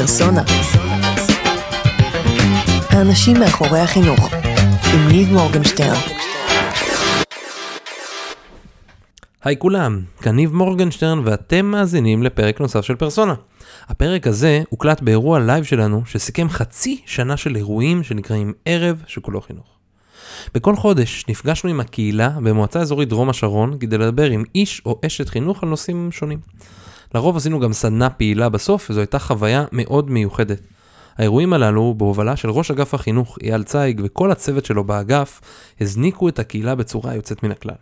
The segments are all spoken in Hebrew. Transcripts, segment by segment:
פרסונה. האנשים מאחורי החינוך, עם ניב מורגנשטרן. היי כולם, כאן ניב מורגנשטרן ואתם מאזינים לפרק נוסף של פרסונה. הפרק הזה הוקלט באירוע לייב שלנו שסיכם חצי שנה של אירועים שנקראים ערב שכולו חינוך. בכל חודש נפגשנו עם הקהילה במועצה אזורית דרום השרון כדי לדבר עם איש או אשת חינוך על נושאים שונים. לרוב עשינו גם סדנה פעילה בסוף וזו הייתה חוויה מאוד מיוחדת. האירועים הללו, בהובלה של ראש אגף החינוך אייל צייג וכל הצוות שלו באגף, הזניקו את הקהילה בצורה יוצאת מן הכלל.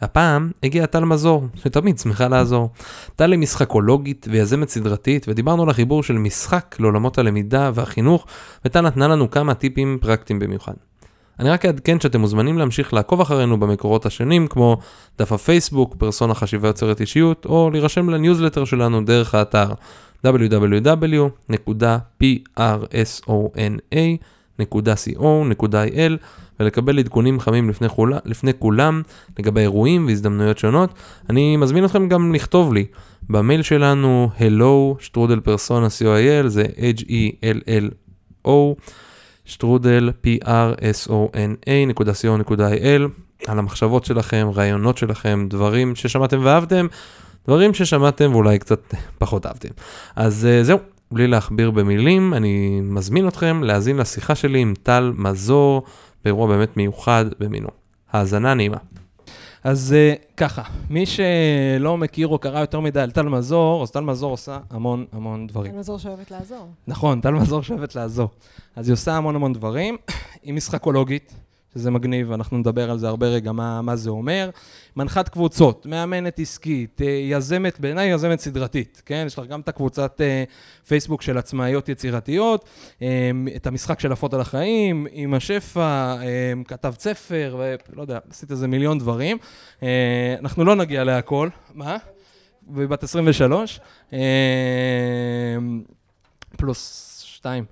הפעם הגיעה טל מזור, שתמיד שמחה לעזור. טל היא משחקולוגית ויזמת סדרתית, ודיברנו על החיבור של משחק לעולמות הלמידה והחינוך, וטל נתנה לנו כמה טיפים פרקטיים במיוחד. אני רק אעדכן שאתם מוזמנים להמשיך לעקוב אחרינו במקורות השונים, כמו דף הפייסבוק, פרסונה חשיבה יוצרת אישיות, או להירשם לניוזלטר שלנו דרך האתר www.prsona.co.il ולקבל עדכונים חמים לפני, חולה, לפני כולם לגבי אירועים והזדמנויות שונות. אני מזמין אתכם גם לכתוב לי במייל שלנו hello שטרודל פרסונה co.il זה h-e-l-l-o שטרודל p-r-s-o-n-a.co.il על המחשבות שלכם, רעיונות שלכם, דברים ששמעתם ואהבתם, דברים ששמעתם ואולי קצת פחות אהבתם. אז uh, זהו, בלי להכביר במילים, אני מזמין אתכם להאזין לשיחה שלי עם טל מזור באירוע באמת מיוחד במינו. האזנה נעימה. אז uh, ככה, מי שלא מכיר או קרא יותר מדי על טל מזור, אז טל מזור עושה המון המון דברים. טל מזור שאוהבת לעזור. נכון, טל מזור שאוהבת לעזור. אז היא עושה המון המון דברים. היא משחקולוגית, שזה מגניב, אנחנו נדבר על זה הרבה רגע, מה, מה זה אומר. מנחת קבוצות, מאמנת עסקית, אה, יזמת, בעיניי יזמת סדרתית, כן? יש לך גם את הקבוצת אה, פייסבוק של עצמאיות יצירתיות, אה, את המשחק של עפות על החיים, עם השפע, כתב ספר, ולא יודע, עשית איזה מיליון דברים. אנחנו לא נגיע להכל. מה? ובת 23. פלוס שתיים.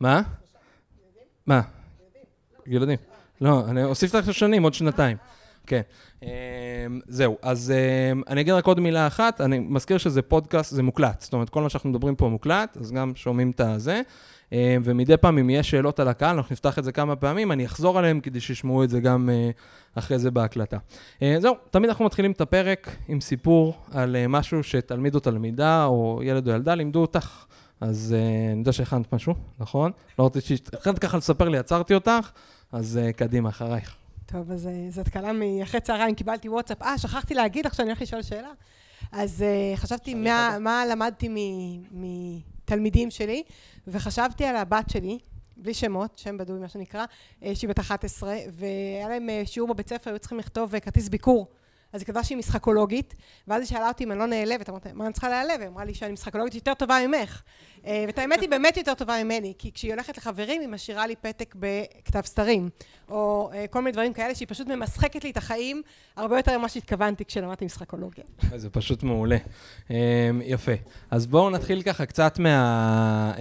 מה? מה? ילדים. לא, אני אוסיף לך שנים, עוד שנתיים. כן. אמ, זהו, אז אמ, אני אגיד רק עוד מילה אחת, אני מזכיר שזה פודקאסט, זה מוקלט. זאת אומרת, כל מה שאנחנו מדברים פה מוקלט, אז גם שומעים את הזה. אמ, ומדי פעם, אם יש שאלות על הקהל, אנחנו נפתח את זה כמה פעמים, אני אחזור עליהם כדי שישמעו את זה גם אה, אחרי זה בהקלטה. זהו, תמיד אנחנו מתחילים את הפרק עם סיפור על אה, משהו שתלמיד או תלמידה, או ילד או ילדה לימדו אותך. אז uh, אני יודע שהכנת משהו, נכון? לא רוצה שהכנת ככה לספר לי, עצרתי אותך, אז uh, קדימה, אחרייך. טוב, אז uh, זאת קלה מאחרי צהריים, קיבלתי וואטסאפ. אה, שכחתי להגיד לך שאני הולך לשאול שאלה. אז uh, חשבתי מה, מה למדתי מתלמידים שלי, וחשבתי על הבת שלי, בלי שמות, שם בדוי מה שנקרא, שהיא בת 11, והיה להם שיעור בבית ספר, היו צריכים לכתוב כרטיס ביקור. אז היא כתבה שהיא משחקולוגית, ואז היא שאלה אותי אם אני לא נעלבת, אמרתי, מה אני צריכה להיעלב? היא אמרה לי שאני משחקולוגית יותר טובה ממך. אה, ואת האמת היא באמת יותר טובה ממני, כי כשהיא הולכת לחברים היא משאירה לי פתק בכתב סתרים, או אה, כל מיני דברים כאלה שהיא פשוט ממשחקת לי את החיים הרבה יותר ממה שהתכוונתי כשלמדתי משחקולוגיה. זה פשוט מעולה. אה, יפה. אז בואו נתחיל ככה קצת מה,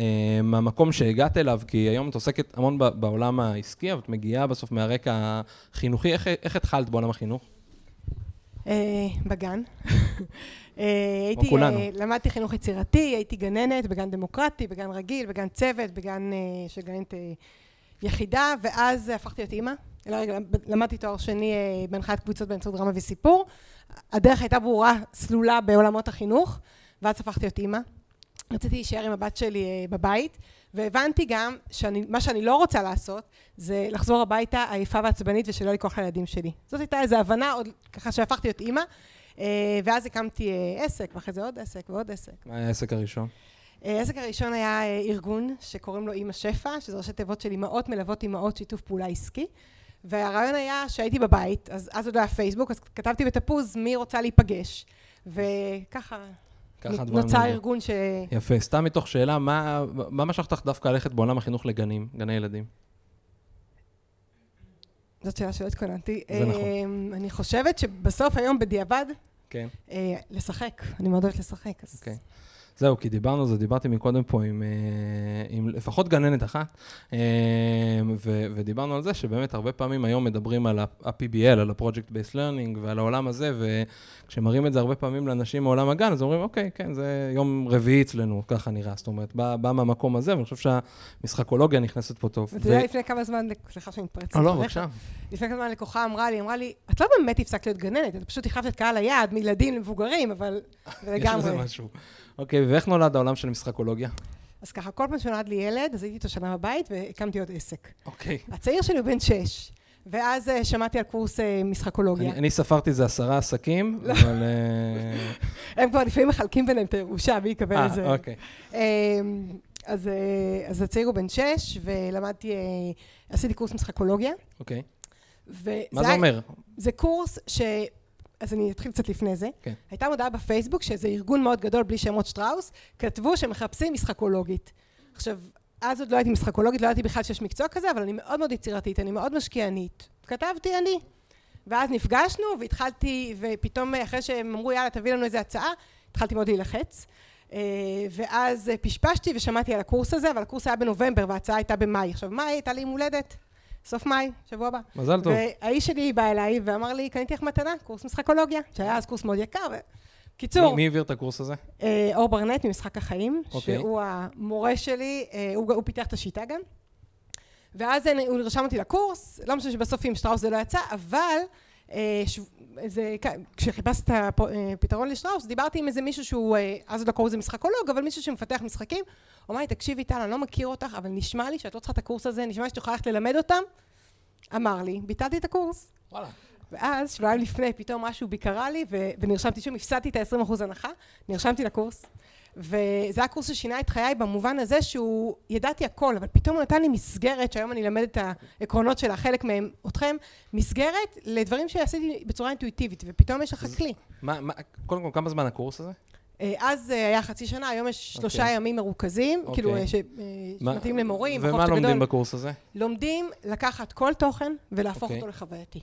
מהמקום שהגעת אליו, כי היום את עוסקת המון בעולם העסקי, אבל את מגיעה בסוף מהרקע החינוכי. איך התחלת בעולם החינוך? בגן. אה, הייתי, אה, למדתי חינוך יצירתי, הייתי גננת בגן דמוקרטי, בגן רגיל, בגן צוות, בגן אה, של גננת יחידה, ואז הפכתי להיות אימא. לא, למדתי תואר שני בהנחיית קבוצות באמצעות דרמה וסיפור. הדרך הייתה ברורה, סלולה בעולמות החינוך, ואז הפכתי להיות אימא. רציתי להישאר עם הבת שלי בבית, והבנתי גם שמה שאני לא רוצה לעשות, זה לחזור הביתה עייפה ועצבנית ושלא לקרוא לילדים שלי. זאת הייתה איזו הבנה, עוד ככה שהפכתי להיות אימא. אה, ואז הקמתי אה, עסק, ואחרי זה עוד עסק ועוד עסק. מה היה העסק הראשון? אה, העסק הראשון היה ארגון שקוראים לו אימא שפע, שזה ראשי תיבות של אימהות מלוות אימהות שיתוף פעולה עסקי. והרעיון היה שהייתי בבית, אז, אז עוד לא היה פייסבוק, אז כתבתי בתפוז מי רוצה להיפגש. וככה נוצר ארגון ש... יפה. סתם מתוך שאלה, מה, מה משך אותך דווקא ללכת בעולם החינוך לגנים, גני ילדים? זאת שאלה שלא התכוננתי. זה נכון. אני חושבת שבסוף היום בדיעבד, כן. אה, לשחק, אני מאוד אוהבת לשחק. אז... אוקיי. זהו, כי דיברנו על זה, דיברתי מקודם פה עם, אה, עם לפחות גננת אחת, אה, ו, ודיברנו על זה שבאמת הרבה פעמים היום מדברים על ה-PBL, על ה-Project Based Learning ועל העולם הזה, וכשמראים את זה הרבה פעמים לאנשים מעולם הגן, אז אומרים, אוקיי, כן, זה יום רביעי אצלנו, ככה נראה, זאת אומרת, בא, בא מהמקום הזה, ואני חושב שהמשחקולוגיה נכנסת פה טוב. ואתה יודע, לפני כמה זמן, סליחה שאני מתפרצת. לא, לא, בבקשה. לפני כמה זמן לקוחה אמרה לי, אמרה לי, את לא באמת הפסקת להיות גננת, את פשוט החלפת את קהל היעד מילדים למבוגרים, אבל זה לגמרי. יש בזה משהו. אוקיי, ואיך נולד העולם של משחקולוגיה? אז ככה, כל פעם שנולד לי ילד, אז הייתי איתו שנה בבית והקמתי עוד עסק. אוקיי. הצעיר שלי הוא בן שש, ואז uh, שמעתי על קורס uh, משחקולוגיה. אני, אני ספרתי זה עשרה עסקים, לא. אבל... Uh... הם כבר לפעמים מחלקים ביניהם את הירושה, מי יקבל את זה. אה, אוקיי. Uh, אז, uh, אז הצעיר הוא בן שש, ולמדתי, עשיתי קורס משחקולוגיה. אוקיי. מה זה אומר? זה קורס ש... אז אני אתחיל קצת לפני זה. כן. הייתה מודעה בפייסבוק שזה ארגון מאוד גדול בלי שמות שטראוס, כתבו שמחפשים משחקולוגית. עכשיו, אז עוד לא הייתי משחקולוגית, לא ידעתי בכלל שיש מקצוע כזה, אבל אני מאוד מאוד יצירתית, אני מאוד משקיענית. כתבתי אני. ואז נפגשנו והתחלתי, ופתאום אחרי שהם אמרו יאללה תביא לנו איזה הצעה, התחלתי מאוד להילחץ. אה, ואז פשפשתי ושמעתי על הקורס הזה, אבל הקורס היה בנובמבר וההצעה הייתה במאי. עכשיו מאי הייתה לי יום הולדת. סוף מאי, שבוע הבא. מזל טוב. והאיש שלי בא אליי ואמר לי, קניתי לך מתנה, קורס משחקולוגיה, שהיה אז קורס מאוד יקר. ו... קיצור... מי העביר את הקורס הזה? אה, אור ברנט ממשחק החיים, okay. אוקיי. שהוא המורה שלי, אה, הוא, הוא פיתח את השיטה גם. ואז הוא רשם אותי לקורס, לא משנה שבסוף עם שטראוס זה לא יצא, אבל אה, ש... זה, כשחיפשתי את הפתרון לשטראוס, דיברתי עם איזה מישהו שהוא, אז עוד לא קראו לזה משחקולוג, אבל מישהו שמפתח משחקים, הוא אמר לי, תקשיבי טל, אני לא מכיר אותך, אבל נשמע לי שאת לא צריכה את הקורס הזה, נשמע לי שאת יכולה ללכת ללמד אותם. אמר לי, ביטלתי את הקורס. וואלה. ואז, שבועיים לפני, פתאום משהו בי קרה לי, ונרשמתי שוב, הפסדתי את ה-20% הנחה, נרשמתי לקורס. וזה היה קורס ששינה את חיי במובן הזה שהוא, ידעתי הכל, אבל פתאום הוא נתן לי מסגרת, שהיום אני אלמד את העקרונות שלה, חלק מהם אתכם, מסגרת לדברים שעשיתי בצורה אינטואיטיבית, ופתאום יש לך כלי. מה, מה, קודם כל, כמה זמן הקורס הזה? אה, אז היה חצי שנה, היום יש שלושה okay. אוקיי. ימים מרוכזים, okay. כאילו, אוקיי. שמתאים למורים, ומה לומדים. בקורס הזה? לומדים לקחת כל תוכן ולהפוך okay. אוקיי. אותו לחווייתי.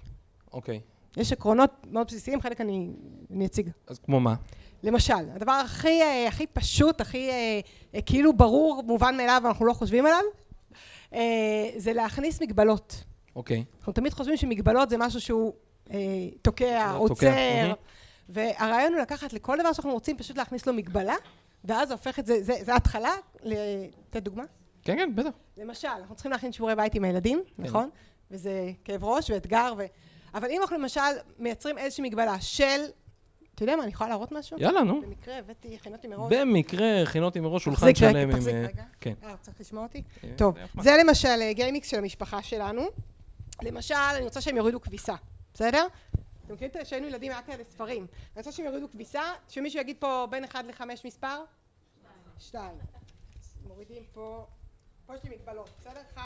אוקיי. Okay. יש עקרונות מאוד בסיסיים, חלק אני, אני אציג. אז כמו מה? למשל, הדבר הכי, אה, הכי פשוט, הכי אה, אה, כאילו ברור, מובן מאליו, ואנחנו לא חושבים עליו, זה להכניס מגבלות. אוקיי. Okay. אנחנו תמיד חושבים שמגבלות זה משהו שהוא תוקע, לא, עוצר, והרעיון הוא לקחת לכל דבר שאנחנו רוצים, פשוט להכניס לו מגבלה, ואז הופך את זה, זה, זה התחלה, לתת דוגמה? כן, כן, בטח. למשל, אנחנו צריכים להכין שיעורי בית עם הילדים, כן. נכון? וזה כאב ראש ואתגר, ו... אבל אם אנחנו למשל מייצרים איזושהי מגבלה של אתה יודע מה, אני יכולה להראות משהו? יאללה, נו. במקרה הבאתי, הכינותי מראש. במקרה הכינותי מראש שולחן שלם עם... תחזיק רגע, כן. אה, צריך לשמוע אותי? אה, טוב, זה למשל גיימיקס של המשפחה שלנו. למשל, אני רוצה שהם יורידו כביסה, בסדר? אתם מכירים שהיינו ילדים, היה כאלה ספרים. אני רוצה שהם יורידו כביסה, שמישהו יגיד פה בין 1 ל-5 מספר? 2. מורידים פה, פה יש לי מגבלות, בסדר? 1,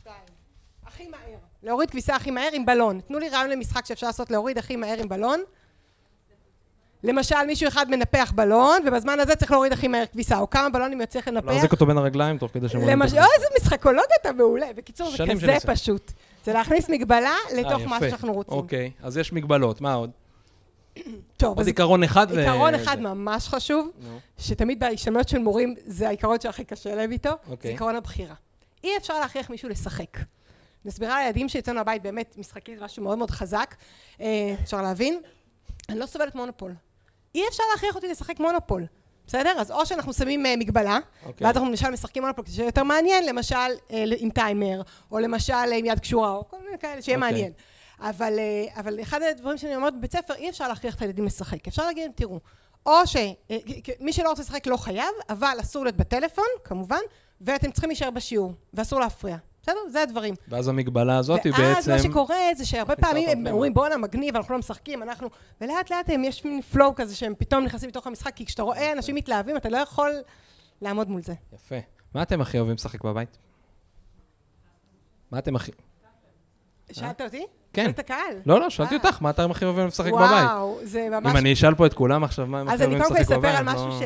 2. הכי מהר. להוריד כביסה הכי מהר עם בלון. תנו לי רעיון למשחק שאפשר לעשות להוריד הכי מהר עם בלון. למשל מישהו אחד מנפח בלון, ובזמן הזה צריך להוריד הכי מהר כביסה, או כמה בלונים יוצא לנפח. להחזיק אותו בין הרגליים תוך כדי שהם... למשל, אוי, איזה משחקולוגיה אתה מעולה. בקיצור, זה כזה פשוט. זה להכניס מגבלה לתוך מה שאנחנו רוצים. אוקיי, אז יש מגבלות, מה עוד? טוב, עוד עיקרון אחד ו... עיקרון אחד ממש חשוב, שתמיד בהשתלמויות של מורים זה העיקרון שהכי קשה להם איתו, זה אוקיי. עיקרון הבחירה. אי אפשר להכריח מישהו לשחק. נסבירה לילדים שאצלנו הבית באמת משחקים זה משהו מאוד מאוד חזק, אה, אפשר להבין. אני לא סובלת מונופול. אי אפשר להכריח אותי לשחק מונופול, בסדר? אז או שאנחנו שמים uh, מגבלה, okay. אוקיי. ואז אנחנו למשל משחקים מונופול כדי שיהיה יותר מעניין, למשל uh, עם טיימר, או למשל uh, עם יד קשורה, או כל מיני כאלה, שיהיה okay. אוקיי. מעניין. אבל, uh, אבל אחד הדברים שאני אומרת בבית ספר, אי אפשר להכריח את הילדים לשחק. אפשר להגיד להם, תראו, או שמי שלא רוצה לשחק לא חייב, אבל אסור להיות בטלפון, כמובן, ואתם צריכים להישאר בשיעור, ואסור להפריע. בסדר? זה הדברים. ואז המגבלה הזאת היא בעצם... ואז מה שקורה זה שהרבה פעמים הם אומרים בואנה מגניב, אנחנו לא משחקים, אנחנו... ולאט לאט הם, יש מין פלואו כזה שהם פתאום נכנסים לתוך המשחק, כי כשאתה רואה אנשים מתלהבים, אתה לא יכול לעמוד מול זה. יפה. מה אתם הכי אוהבים לשחק בבית? מה אתם הכי... שאלת אותי? כן. שאלת הקהל? לא, לא, שאלתי אה. אותך, מה אתם הכי אוהבים לשחק בבית? וואו, זה ממש... אם אני אשאל פה את כולם עכשיו, מה הם הכי אוהבים לשחק בבית? אז אני קודם כל אספר על משהו ש...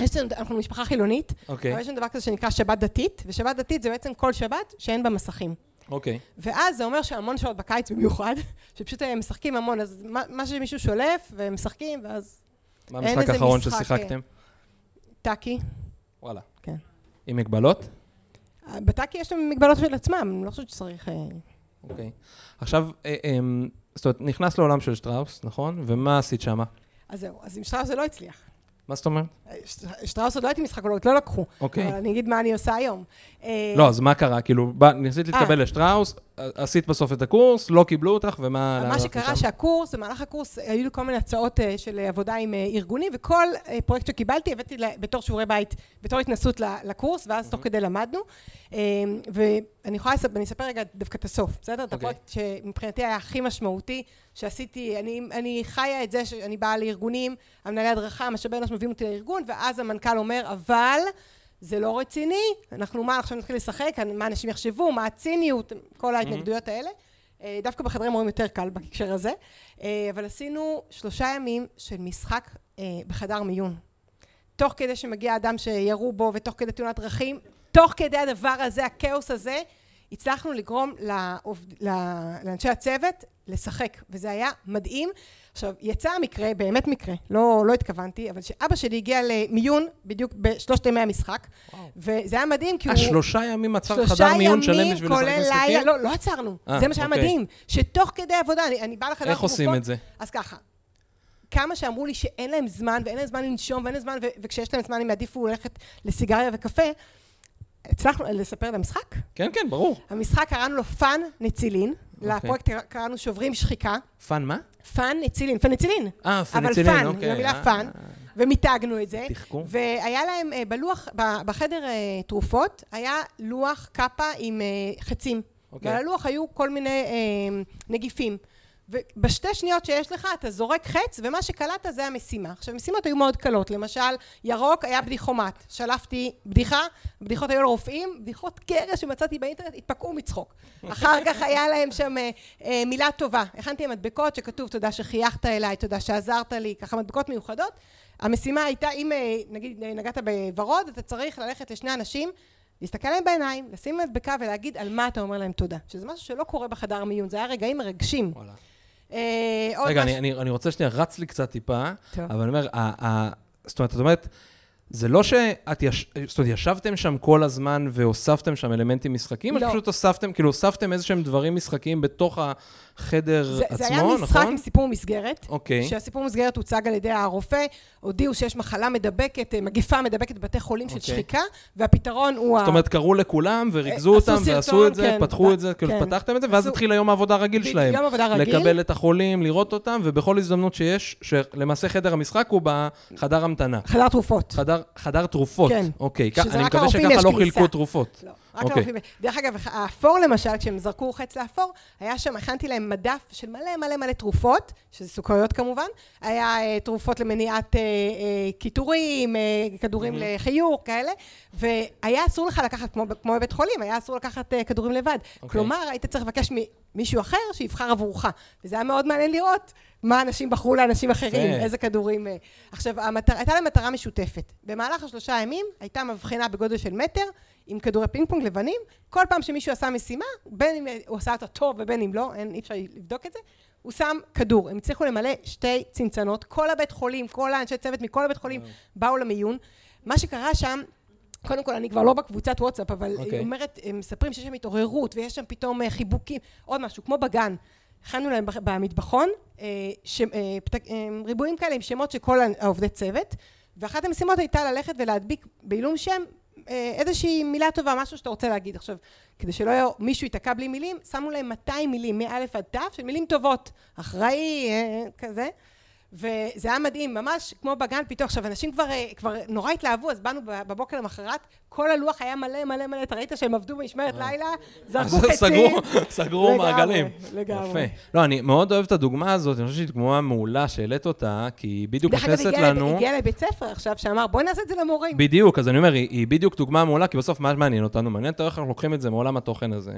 יש לנו, אנחנו משפחה חילונית, okay. אוקיי. אבל יש לנו דבר כזה שנקרא שבת דתית, ושבת דתית זה בעצם כל שבת שאין בה מסכים. אוקיי. Okay. ואז זה אומר שהמון שעות בקיץ במיוחד, שפשוט הם משחקים המון, אז מה, מה שמישהו שולף, והם משחקים, ואז מה המשחק האחרון ששיחקתם? בטאקי. וואלה. כן. עם מגבלות? בטאקי יש להם מגבלות של עצמם, אני לא חושבת שצריך... אה, אוקיי. עכשיו, אה, אמ, זאת אומרת, נכנס לעולם של שטראוס, נכון? ומה עשית שמה? אז זהו, אז עם שטראוס זה לא הצליח. מה זאת אומרת? שטראוס עוד לא הייתי משחקות, לא לקחו. אוקיי. אבל אני אגיד מה אני עושה היום. לא, אז מה קרה? כאילו, ניסית אה. להתקבל לשטראוס, עשית בסוף את הקורס, לא קיבלו אותך, ומה... מה שקרה? שהקורס, במהלך הקורס היו לי כל מיני הצעות אה, של עבודה עם אה, ארגונים, וכל אה, פרויקט שקיבלתי הבאתי בתור שיעורי בית, בתור התנסות לקורס, ואז תוך כדי למדנו. אה, ואני יכולה לספר, אני אספר רגע דווקא את הסוף, בסדר? את אוקיי. הפרויקט שמבחינתי היה הכי משמעותי, שעשיתי, אני, אני חיה את זה שאני באה לארגונים, המנהלי הדרכה, משאבי אנוש מביאים אותי לארגון, ואז המנכ"ל אומר, אבל... זה לא רציני, אנחנו מה, עכשיו נתחיל לשחק, מה אנשים יחשבו, מה הציניות, כל ההתנגדויות האלה. אה, דווקא בחדרי מורים יותר קל בהקשר הזה, אה, אבל עשינו שלושה ימים של משחק אה, בחדר מיון. תוך כדי שמגיע אדם שירו בו ותוך כדי תאונת דרכים, תוך כדי הדבר הזה, הכאוס הזה, הצלחנו לגרום לעובד, לאנשי הצוות לשחק, וזה היה מדהים. עכשיו, יצא המקרה, באמת מקרה, לא, לא התכוונתי, אבל שאבא שלי הגיע למיון בדיוק בשלושת ימי המשחק, וואו. וזה היה מדהים, כי הוא... אה, שלושה ימים עצר שלושה חדר מיון שלם ימים, בשביל לשחק כולל לילה, משחקים? לא, לא עצרנו. אה, זה מה שהיה אוקיי. מדהים. שתוך כדי עבודה, אני, אני באה לחדר איך עושים את זה? אז ככה, כמה שאמרו לי שאין להם זמן, ואין להם זמן לנשום, ואין להם זמן, ו- וכשאש להם זמן הם יעדיפו ללכת לסיגריה וקפה, הצלחנו לספר את המשחק. כן, כן, ברור. המשחק קראנו לו fun נצילין, אוקיי. לפרויקט קראנו שוברים שחיקה. fun מה? fun נצילין, פנצילין. אה, אבל פניצילין, fun, אוקיי. עם המילה אה, fun. ומיתגנו את זה. תחכום. והיה להם אה, בלוח, בחדר אה, תרופות, היה לוח קאפה עם אה, חצים. אוקיי. ועל הלוח היו כל מיני אה, נגיפים. ובשתי שניות שיש לך, אתה זורק חץ, ומה שקלטת זה המשימה. עכשיו, המשימות היו מאוד קלות. למשל, ירוק היה בדיחומט. שלפתי בדיחה, בדיחות היו לרופאים, בדיחות קרש שמצאתי באינטרנט, התפקעו מצחוק. אחר כך היה להם שם אה, אה, מילה טובה. הכנתי מדבקות שכתוב, תודה שחייכת אליי, תודה שעזרת לי, ככה מדבקות מיוחדות. המשימה הייתה, אם אה, נגיד אה, נגעת בוורוד, אתה צריך ללכת לשני אנשים, להסתכל להם בעיניים, לשים מדבקה ולהגיד על מה אתה אומר להם תודה. שזה משהו שלא קורה בחדר מיון, זה היה רגעים מרגשים. וואלה. אה, רגע, אני, רוצה שנייה, רץ לי קצת טיפה. אבל אני אומר, זאת אומרת, את אומרת, זה לא שאת יש, זאת אומרת, ישבתם שם כל הזמן והוספתם שם אלמנטים משחקים, לא. או פשוט הוספתם, כאילו, הוספתם איזה שהם דברים משחקיים בתוך החדר זה, עצמו, זה היה נכון? משחק עם סיפור מסגרת. אוקיי. שהסיפור מסגרת הוצג על ידי הרופא, הודיעו שיש מחלה מדבקת, אה, מגיפה מדבקת בבתי חולים של אוקיי. שחיקה, והפתרון הוא... זאת ה- אומרת, קראו לכולם וריכזו אה, אותם עשו ועשו סרטון, את זה, כן, פתחו ב- את זה, כאילו כן. פתחתם את זה, ואז עשו- התחיל היום העבודה הרגיל שלהם. יום עבודה רגיל. לקבל את החולים, לראות אותם, ובכל הזדמנות שיש, שלמעשה חדר המשחק הוא בחדר המתנה. חדר תרופות. חדר, חדר תרופות. כן. אוקיי, אני מקווה שככה לא. חילקו תרופות. לא, רק אוקיי. הרופאים. דרך אגב, האפור למשל, כשהם זרקו חץ לאפור, היה שם, הכנתי להם מדף של מלא מלא מלא תרופות, שזה סוכריות כמובן, היה אה, תרופות למניעת אה, אה, קיטורים, אה, כדורים לחיוך, כאלה, והיה אסור לך לקחת, כמו, כמו בבית חולים, היה אסור לקחת אה, כדורים לבד. אוקיי. כלומר, היית צריך לבקש ממישהו אחר שיבחר עבורך, וזה היה מאוד מעניין לראות מה אנשים בחרו לאנשים אחרים, יפה. איזה כדורים... אה. עכשיו, המטר, הייתה להם מטרה משותפת. במהלך השלושה ימים הייתה מבחנה בגודל של מטר, עם כדורי פינג פונג לבנים, כל פעם שמישהו עשה משימה, בין אם הוא עשה אותה טוב ובין אם לא, אין, אי אפשר לבדוק את זה, הוא שם כדור. הם הצליחו למלא שתי צנצנות, כל הבית חולים, כל האנשי צוות מכל הבית חולים באו למיון. מה שקרה שם, קודם כל, אני כבר לא בקבוצת וואטסאפ, אבל אוקיי. היא אומרת, הם מספרים שיש שם התעוררות ויש שם פתאום אה, חיבוקים, עוד משהו, כמו בגן. הכנו להם בח- במטבחון אה, ש- אה, אה, ריבועים כאלה עם שמות של כל העובדי צוות, ואחת המשימות הייתה ללכת ולהדביק בעילום שם אה, איזושהי מילה טובה, משהו שאתה רוצה להגיד. עכשיו, כדי שלא יהיה מישהו ייתקע בלי מילים, שמו להם 200 מילים, מא' עד ת', של מילים טובות. אחראי, אה, כזה. וזה היה מדהים, ממש כמו בגן פתאום. עכשיו, אנשים כבר, אה, כבר נורא התלהבו, אז באנו בבוקר למחרת, כל הלוח היה מלא מלא מלא, אתה ראית שהם עבדו במשמרת לילה, זרקו אז חצים. סגרו, סגרו לגמרי, מעגלים. לגמרי. יפה. לא, אני מאוד אוהב את הדוגמה הזאת, אני חושב שהיא דוגמה מעולה שהעלית אותה, כי היא בדיוק דרך אגב, נכנסת לנו... לי- הגיע לבית ספר עכשיו, שאמר, בואי נעשה את זה למורים. בדיוק, אז אני אומר, היא, היא בדיוק דוגמה מעולה, כי בסוף מה מעניין אותנו? מעניין אותנו איך אנחנו לוקחים את זה מעולם התוכן הזה,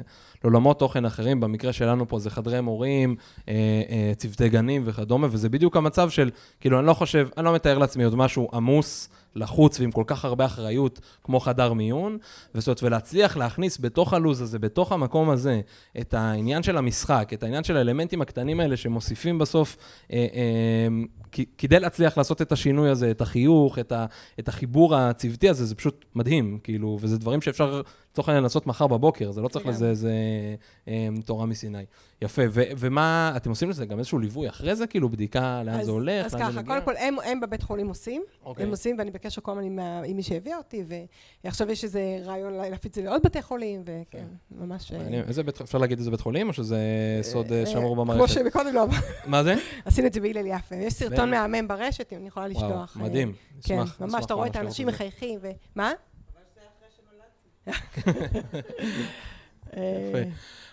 לעולמות תוכן אחרים, במקרה שלנו פה זה חדרי מורים, אה, אה, צוותי גנים וכדומה, וזה בדיוק המצב של, כאילו, אני לא חושב, אני לא מתאר לעצמי עוד משהו עמוס לחוץ ועם כל כך הרבה אחריות כמו חדר מיון, וזאת אומרת, ולהצליח להכניס בתוך הלו"ז הזה, בתוך המקום הזה, את העניין של המשחק, את העניין של האלמנטים הקטנים האלה שמוסיפים בסוף, אה, אה, כדי להצליח לעשות את השינוי הזה, את החיוך, את, ה, את החיבור הצוותי הזה, זה פשוט מדהים, כאילו, וזה דברים שאפשר לצורך העניין לעשות מחר בבוקר, זה לא צריך לזה איזה אה, תורה מסיני. יפה, ו- ומה, אתם עושים לזה גם איזשהו ליווי אחרי זה, כאילו בדיקה לאן אז, זה הולך, אז ככה? קודם כל, הם, בבית חולים עושים, אוקיי. הם עושים, ואני בקשר כל הזמן עם, מי שהביא אותי, ועכשיו יש איזה רעיון להפיץ את זה לעוד בתי חולים, וכן, ממש... אה, מעניין. איזה בית, אפשר להגיד איזה בית חולים, או שזה סוד אה, שמור כמו במערכת? שמקודם לא, מה זה? עשינו את זה בהלל יפה. יש סרטון? מהמם ברשת, אם אני יכולה לשלוח. מדהים. כן, נשמח- ממש, נשמח אתה רואה את ממש האנשים. מחייכים, ו... מה? אה, יפה.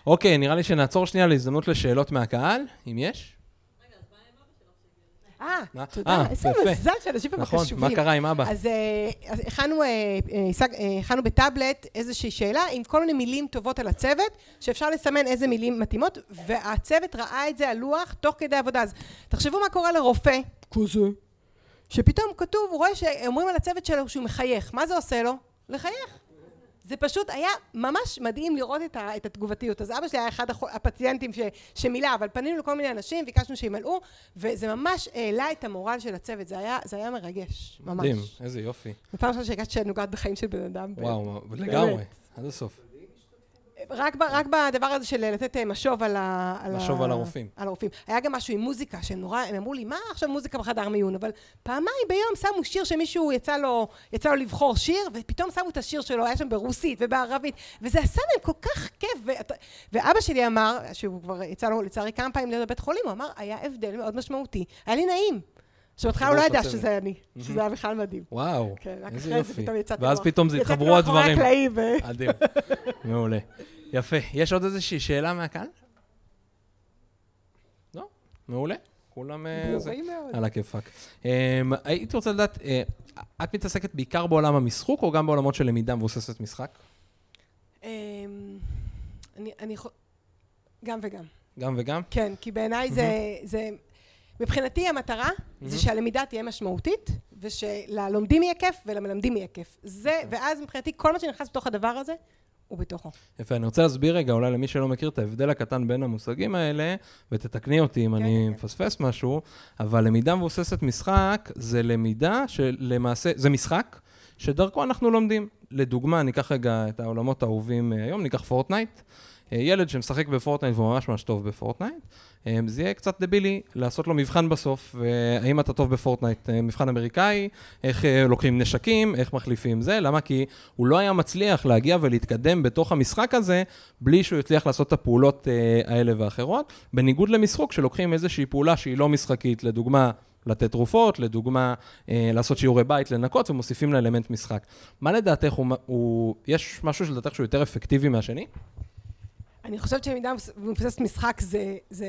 אוקיי, נראה לי שנעצור שנייה להזדמנות לשאלות מהקהל, אם יש. אה, מה? תודה, אה, איזה יפה. מזל שאנשים פה נכון, קשובים. מה קרה עם אבא? אז אה, אז הכנו, אה, אה, השג- אה, הכנו בטאבלט איזושהי שאלה עם כל מיני מילים טובות על הצוות, שאפשר לסמן איזה מילים מתאימות, והצוות ראה את זה על לוח תוך כדי עבודה. אז תחשבו מה קורה לרופא, כזה, שפתאום כתוב, הוא רואה שאומרים על הצוות שלו שהוא מחייך. מה זה עושה לו? לחייך. זה פשוט היה ממש מדהים לראות את, ה, את התגובתיות. אז אבא שלי היה אחד הפציינטים ש, שמילא, אבל פנינו לכל מיני אנשים, ביקשנו שימלאו, וזה ממש העלה את המורל של הצוות. זה היה, זה היה מרגש, ממש. מדהים, איזה יופי. זו פעם ראשונה שהרגשתי שאני נוגעת בחיים של בן אדם. וואו, לגמרי, עד הסוף. רק, ב, רק בדבר הזה של לתת אה, משוב על, ה, על, משוב ה, על הרופאים. על הרופאים. היה גם משהו עם מוזיקה, שהם נורא, הם אמרו לי, מה עכשיו מוזיקה בחדר מיון? אבל פעמיים ביום שמו שיר שמישהו יצא לו, יצא לו לבחור שיר, ופתאום שמו את השיר שלו, היה שם ברוסית ובערבית, וזה עשה להם כל כך כיף. ואת, ואבא שלי אמר, שהוא כבר יצא לו לצערי כמה פעמים להיות בבית חולים, הוא אמר, היה הבדל מאוד משמעותי, היה לי נעים. עכשיו, בהתחלה הוא לא ידע שזה אני, שזה היה בכלל מדהים. וואו, כן, איזה יופי. יצאתי ואז פתאום זה יצאתי התחברו לו מאחורי הדברים. הקלעים, אדיר. מעולה. יפה. יש עוד איזושהי שאלה מהקהל? לא? מעולה. כולם... אה. ברורים מאוד. על הכיפאק. אמ, הייתי רוצה לדעת, אה, את מתעסקת בעיקר בעולם המשחוק, או גם בעולמות של למידה מבוססת משחק? אמ, אני, גם וגם. גם וגם? כן, כי בעיניי זה, מבחינתי המטרה זה שהלמידה תהיה משמעותית, ושללומדים יהיה כיף ולמלמדים יהיה כיף. זה, ואז מבחינתי כל מה שנכנס בתוך הדבר הזה, הוא בתוכו. יפה, אני רוצה להסביר רגע, אולי למי שלא מכיר את ההבדל הקטן בין המושגים האלה, ותתקני אותי אם כן, אני כן. מפספס משהו, אבל למידה מבוססת משחק זה למידה שלמעשה, זה משחק שדרכו אנחנו לומדים. לדוגמה, ניקח רגע את העולמות האהובים אה, היום, ניקח פורטנייט. אה, ילד שמשחק בפורטנייט והוא ממש ממש טוב בפורטנייט, אה, זה יהיה קצת דבילי לעשות לו מבחן בסוף, והאם אתה טוב בפורטנייט, אה, מבחן אמריקאי, איך לוקחים נשקים, איך מחליפים זה, למה? כי הוא לא היה מצליח להגיע ולהתקדם בתוך המשחק הזה, בלי שהוא יצליח לעשות את הפעולות האלה ואחרות, בניגוד למשחוק שלוקחים איזושהי פעולה שהיא לא משחקית, לדוגמה, לתת תרופות, לדוגמה, אה, לעשות שיעורי בית, לנקות, ומוסיפים לאלמנט משחק. מה לדעתך, הוא, הוא, יש משהו שלדעתך שהוא יותר אפקטיבי מהשני? אני חושבת שלמידה מבוססת משחק זה, זה,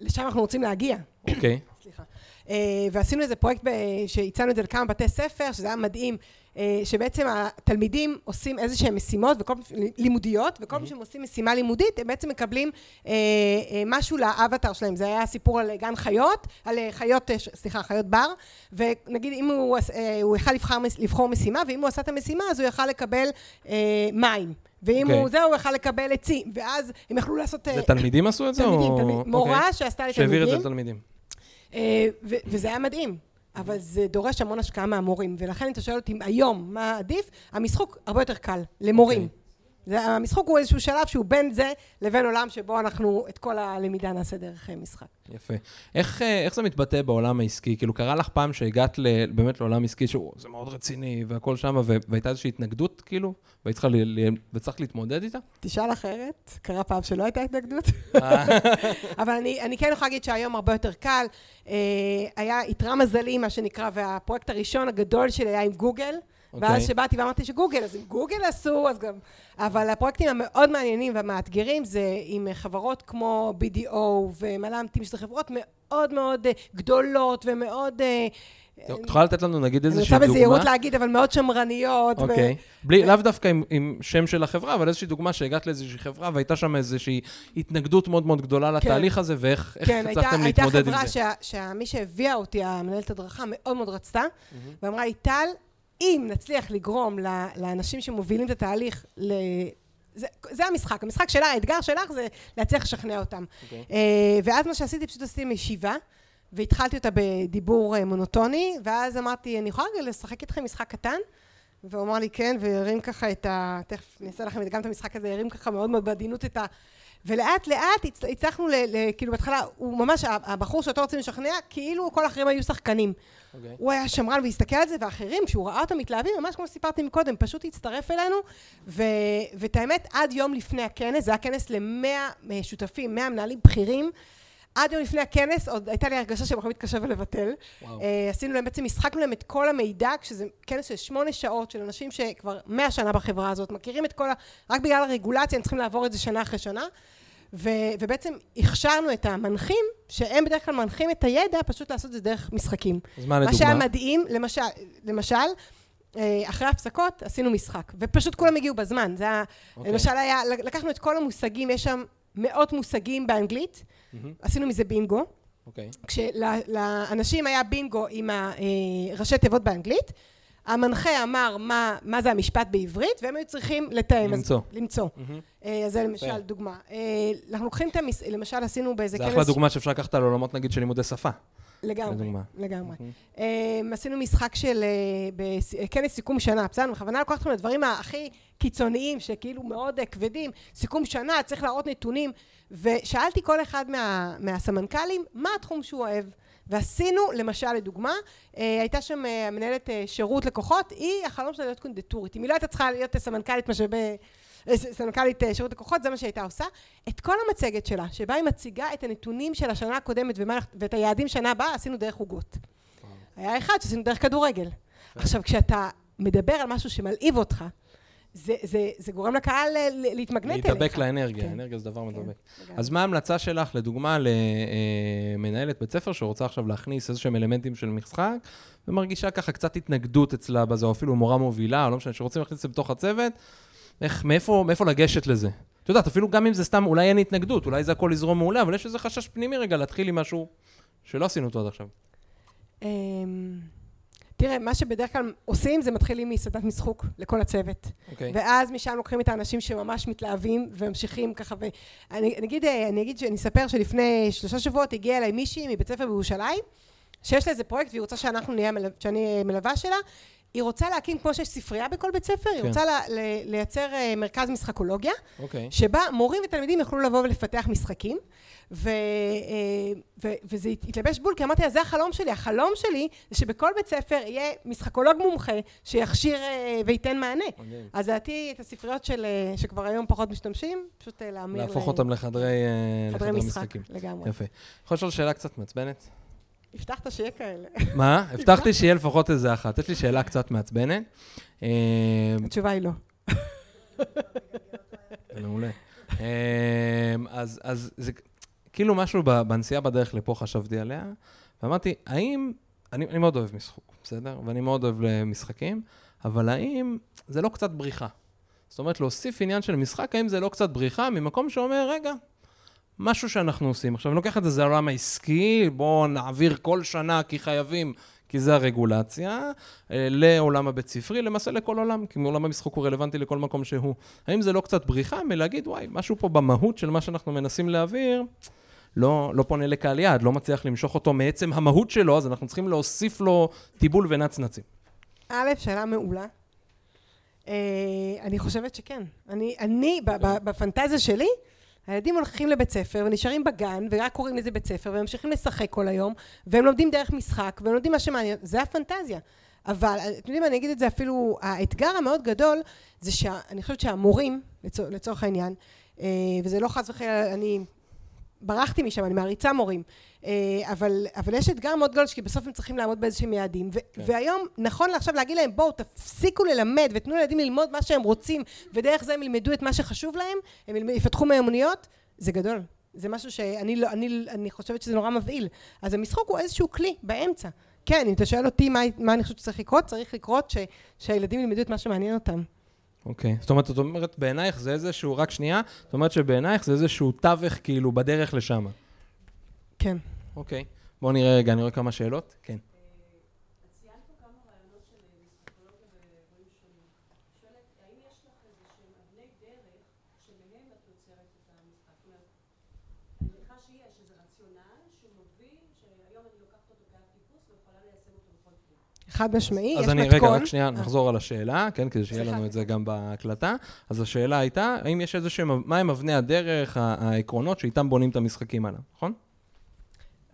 לשם אנחנו רוצים להגיע. אוקיי. סליחה. אה, ועשינו איזה פרויקט ב- שהצענו את זה לכמה בתי ספר, שזה היה מדהים, אה, שבעצם התלמידים עושים איזה שהם משימות וכל, לימודיות, וכל פעם שהם עושים משימה לימודית, הם בעצם מקבלים אה, אה, משהו לאבטר שלהם. זה היה סיפור על גן חיות, על חיות, סליחה, חיות בר, ונגיד אם הוא, אה, הוא יכל לבחר, מס- לבחור משימה, ואם הוא עשה את המשימה, אז הוא יכל לקבל אה, מים. ואם אוקיי. הוא, זהו, הוא יכל לקבל עצים, ואז הם יכלו לעשות... אה, זה תלמידים עשו את זה? תלמידים, או... תלמיד, מורה אוקיי. שעשתה שהעביר את זה לתלמידים. לתלמידים. אה, ו- וזה היה מדהים, אבל זה דורש המון השקעה מהמורים, ולכן אם אתה שואל אותי היום מה עדיף, המשחוק הרבה יותר קל, למורים. אוקיי. זה, המשחוק הוא איזשהו שלב שהוא בין זה לבין עולם שבו אנחנו את כל הלמידה נעשה דרך אה, משחק. יפה. איך, אה, איך זה מתבטא בעולם העסקי? כאילו, קרה לך פעם שהגעת ל, באמת לעולם עסקי שזה מאוד רציני והכל שם, והייתה איזושהי התנגדות, כאילו? והיית צריכה וצריך להתמודד איתה? תשאל אחרת, קרה פעם שלא הייתה התנגדות, אה, אבל אני, אני כן יכולה להגיד שהיום הרבה יותר קל. היה, איתרע מזלי, מה שנקרא, והפרויקט הראשון הגדול שלי היה עם גוגל. אוקיי. ואז שבאתי ואמרתי שגוגל, אז אם גוגל עשו, אז גם... אבל הפרויקטים המאוד מעניינים והמאתגרים זה עם חברות כמו BDO ומל"מתים, שזה חברות מאוד מאוד אה, גדולות ומאוד... אה, את יכולה לתת לנו נגיד אני איזושהי רוצה דוגמה? בזהירות להגיד, אבל מאוד שמרניות. אוקיי. בלי, לאו דווקא עם, שם של החברה, אבל איזושהי דוגמה שהגעת לאיזושהי חברה והייתה שם איזושהי התנגדות מאוד מאוד גדולה לתהליך הזה, ואיך איך כן, הייתה, הצלחתם הייתה להתמודד עם חברה זה. שה, שמי שהביאה אותי, המנהלת הדרכה, מאוד מאוד רצתה, ואמרה לי, טל, אם נצליח לגרום לאנשים שמובילים את התהליך ל... זה, זה המשחק, המשחק שלה, האתגר שלך זה להצליח לשכנע אותם. Okay. אוקיי. אה, ואז מה שעשיתי, פשוט עשיתי ישיבה, והתחלתי אותה בדיבור אה, מונוטוני, ואז אמרתי, אני יכולה לשחק איתכם משחק קטן? והוא אמר לי כן, והרים ככה את ה... תכף אני אעשה לכם גם את המשחק הזה, הרים ככה מאוד מאוד בעדינות את ה... ולאט לאט הצלחנו, ל, ל, כאילו בהתחלה, הוא ממש, הבחור שאותו רוצים לשכנע, כאילו כל האחרים היו שחקנים. Okay. אוקיי. הוא היה שמרן והסתכל על זה, ואחרים, כשהוא ראה אותם מתלהבים, ממש כמו שסיפרתי מקודם, פשוט הצטרף אלינו, ו, ואת האמת, עד יום לפני הכנס, זה היה כנס למאה שותפים, מאה מנהלים בכירים, עד יום לפני הכנס, עוד הייתה לי הרגשה שהם יכולים להתקשר ולבטל. וואו. אה, עשינו להם, בעצם השחקנו להם את כל המידע, כשזה כנס של שמונה שעות של אנשים שכבר מאה שנה בחברה הזאת, מכירים את כל ה... רק בגלל הרגולציה הם צריכים לעבור את זה שנה אחרי שנה. ו, ובעצם הכשרנו את המנחים, שהם בדרך כלל מנחים את הידע, פשוט לעשות את זה דרך משחקים. אז מה לדוגמה? מה שהיה מדהים, למשל, למשל, אה, אחרי ההפסקות עשינו משחק, ופשוט כולם הגיעו בזמן. זה היה, okay. אוקיי. למשל היה, לקחנו את כל המושגים, יש שם מאות מושגים באנגלית. עשינו מזה בינגו. אוקיי. Okay. כשלאנשים היה בינגו עם אה, תיבות באנגלית, המנחה אמר מה, מה זה המשפט בעברית, והם היו צריכים לתאם. למצוא. אז, למצוא. Mm-hmm. אז זה למשל דוגמה. אנחנו לוקחים את המס... למשל עשינו באיזה כנס... זה אחלה דוגמה שאפשר לקחת על עולמות נגיד של לימודי שפה. לגמרי, לגמרי. Mm-hmm. עשינו משחק של כנס סיכום שנה, בסדר? בכוונה לקחת אתכם לדברים הכי קיצוניים, שכאילו מאוד כבדים, סיכום שנה, צריך להראות נתונים, ושאלתי כל אחד מה, מהסמנכ"לים, מה התחום שהוא אוהב. ועשינו, למשל, לדוגמה, אה, הייתה שם אה, מנהלת אה, שירות לקוחות, היא, החלום שלה להיות קונדטורית. אם היא לא הייתה צריכה להיות סמנכ"לית משאבי... סמנכ"לית שירות לקוחות, זה מה שהייתה עושה. את כל המצגת שלה, שבה היא מציגה את הנתונים של השנה הקודמת ומה, ואת היעדים שנה הבאה, עשינו דרך עוגות. היה אחד שעשינו דרך כדורגל. עכשיו, כשאתה מדבר על משהו שמלהיב אותך, זה, זה, זה גורם לקהל להתמגנט אליך. להתאבק לאנרגיה, כן. אנרגיה זה דבר כן, מדבק. אז מה ההמלצה שלך, לדוגמה, למנהלת בית ספר שרוצה עכשיו להכניס איזשהם אלמנטים של משחק, ומרגישה ככה קצת התנגדות אצלה בזה, או אפילו מורה מובילה, או לא משנה, שרוצים להכניס את זה בתוך הצוות, איך, מאיפה, מאיפה לגשת לזה? את יודעת, אפילו גם אם זה סתם, אולי אין התנגדות, אולי זה הכל יזרום מעולה, אבל יש איזה חשש פנימי רגע להתחיל עם משהו שלא עשינו אותו עד עכשיו. תראה, מה שבדרך כלל עושים זה מתחילים מסדנת משחוק לכל הצוות. Okay. אוקיי. ואז משם לוקחים את האנשים שממש מתלהבים וממשיכים ככה, ואני אגיד, אני אגיד שאני אספר שלפני שלושה שבועות הגיעה אליי מישהי מבית ספר בירושלים, שיש לה איזה פרויקט והיא רוצה שאנחנו נהיה, שאני מלווה שלה, היא רוצה להקים, כמו שיש ספרייה בכל בית ספר, כן. היא רוצה לה, לייצר אה, מרכז משחקולוגיה, okay. אוקיי. שבה מורים ותלמידים יוכלו לבוא ולפתח משחקים. ו, אה, ו, וזה התלבש בול, כי אמרתי לה, זה החלום שלי. החלום שלי זה שבכל בית ספר יהיה משחקולוג מומחה שיכשיר אה, וייתן מענה. Okay. אז לדעתי, את הספריות של, אה, שכבר היום פחות משתמשים, פשוט להמיר... להפוך ל... אותם לחדרי, לחדרי משחק, משחקים. לגמרי. יפה. יכול לשאול שאלה קצת מעצבנת? הבטחת שיהיה כאלה. מה? הבטחתי שיהיה לפחות איזה אחת. יש לי שאלה קצת מעצבנת. התשובה היא לא. מעולה. אז זה כאילו משהו בנסיעה בדרך לפה חשבתי עליה, ואמרתי, האם, אני, אני מאוד אוהב משחק, בסדר? ואני מאוד אוהב משחקים, אבל האם זה לא קצת בריחה? זאת אומרת, להוסיף עניין של משחק, האם זה לא קצת בריחה ממקום שאומר, רגע, משהו שאנחנו עושים. עכשיו, אני לוקח את זה, זה העולם העסקי, בואו נעביר כל שנה כי חייבים, כי זה הרגולציה, אה, לעולם הבית ספרי, למעשה לכל עולם, כי מעולם המשחק הוא רלוונטי לכל מקום שהוא. האם זה לא קצת בריחה מלהגיד, וואי, משהו פה במהות של מה שאנחנו מנסים להעביר, לא, לא פונה לקהל יעד, לא מצליח למשוך אותו מעצם המהות שלו, אז אנחנו צריכים להוסיף לו טיבול ונצנצים. א', שאלה מעולה. Uh, אני חושבת שכן. אני, אני בפנטזיה שלי, הילדים הולכים לבית ספר ונשארים בגן ורק קוראים לזה בית ספר וממשיכים לשחק כל היום והם לומדים דרך משחק והם לומדים מה שמעניין, זה הפנטזיה. אבל אתם יודעים, אני אגיד את זה אפילו, האתגר המאוד גדול זה שאני חושבת שהמורים, לצור, לצורך העניין, uh, וזה לא חס וחלילה, אני ברחתי משם, אני מעריצה מורים. אה, אבל, אבל יש אתגר מאוד גדול, כי בסוף הם צריכים לעמוד באיזשהם יעדים. ו- כן. והיום, נכון לעכשיו להגיד להם, בואו, תפסיקו ללמד ותנו לילדים ללמוד מה שהם רוצים, ודרך זה הם ילמדו את מה שחשוב להם, הם יפתחו מיומנויות, זה גדול. זה משהו שאני לא, אני, אני חושבת שזה נורא מבהיל. אז המשחק הוא איזשהו כלי באמצע. כן, אם אתה שואל אותי מה, מה אני חושבת שצריך לקרות, צריך לקרות ש, שהילדים ילמדו את מה שמעניין אותם. אוקיי. זאת אומרת, את אומרת, בעינייך זה איזשהו, רק שנייה, זאת אומרת שבעינייך זה איזשהו תווך כאילו בדרך לשם. כן. אוקיי. בואו נראה רגע, אני רואה כמה שאלות. כן. ערך שמהם את יוצרת את המשחק. זאת אומרת, אני מניחה שיש איזה רציונל שמוביל, שהיום אני לוקחת אותו כאב טיפוס ויכולה ליישם אותו בכל תחום. חד משמעי, יש אז מתכון. אני, רגע, רק שנייה, אה, נחזור על השאלה, כן, כדי שיהיה. לנו את זה גם בהקלטה. אז השאלה הייתה, האם יש איזה שהם, מהם אבני הדרך, העקרונות שאיתם בונים את המשחקים האלה, נכון?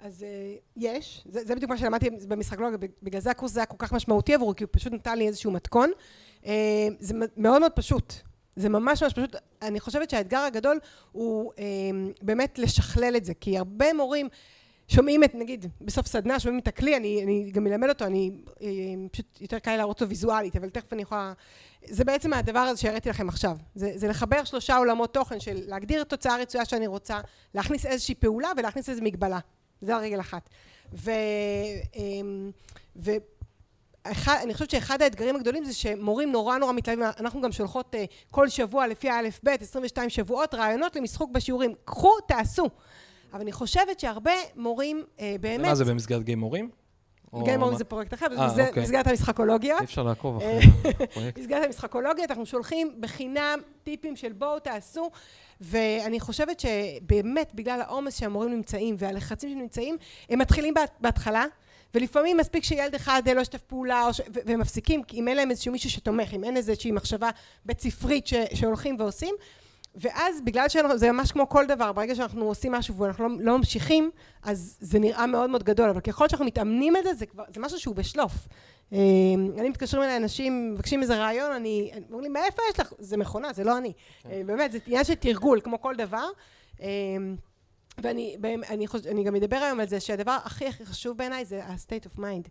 אז אה, יש, זה, זה בדיוק מה שלמדתי במשחקולוגיה, בגלל זה הקורס היה כל כך משמעותי עבורי, כי הוא פשוט נתן לי איזשהו מתכון. אה, זה מאוד מאוד פשוט. זה ממש ממש פשוט. אני חושבת שהאתגר הגדול הוא באמת לשכלל את זה, כי הרבה מורים שומעים את, נגיד, בסוף סדנה, שומעים את הכלי, אני, אני גם מלמד אותו, אני אה, פשוט יותר קל להראות אותו ויזואלית, אבל תכף אני יכולה... זה בעצם הדבר הזה שהראיתי לכם עכשיו. זה, זה לחבר שלושה עולמות תוכן של להגדיר תוצאה רצויה שאני רוצה, להכניס איזושהי פעולה ולהכניס איזו מגבלה. זה הרגל אחת. ו... אמ, ו... אחד, אני חושבת שאחד האתגרים הגדולים זה שמורים נורא נורא מתלהבים, אנחנו גם שולחות uh, כל שבוע לפי האלף בית, 22 שבועות, רעיונות למשחוק בשיעורים. קחו, תעשו. אבל אני חושבת שהרבה מורים uh, באמת... מה זה במסגרת גיים מורים? גם מורים? זה פרויקט אחר, אה, זה אוקיי. מסגרת המשחקולוגיה. אי אפשר לעקוב אה, אחרי הפרויקט. במסגרת המשחקולוגית, אנחנו שולחים בחינם טיפים של בואו תעשו, ואני חושבת שבאמת בגלל העומס שהמורים נמצאים והלחצים שנמצאים, הם מתחילים בהת- בהתחלה, ולפעמים מספיק שילד אחד לא ישתף פעולה, ש... ו- והם מפסיקים, כי אם אין להם איזשהו מישהו שתומך, אם אין איזושהי מחשבה בית ספרית ש... שהולכים ועושים, ואז בגלל שזה ממש כמו כל דבר, ברגע שאנחנו עושים משהו ואנחנו לא, לא ממשיכים, אז זה נראה מאוד מאוד גדול, אבל ככל שאנחנו מתאמנים את זה, זה, כבר, זה משהו שהוא בשלוף. אה, אני מתקשרים אליי אנשים, מבקשים איזה רעיון, אני, אומרים לי, מאיפה יש לך? זה מכונה, זה לא אני. אה, באמת, זה עניין של תרגול, כמו כל דבר. אה, ואני אני, חוש... אני גם אדבר היום על זה, שהדבר הכי הכי חשוב בעיניי זה ה-state of mind.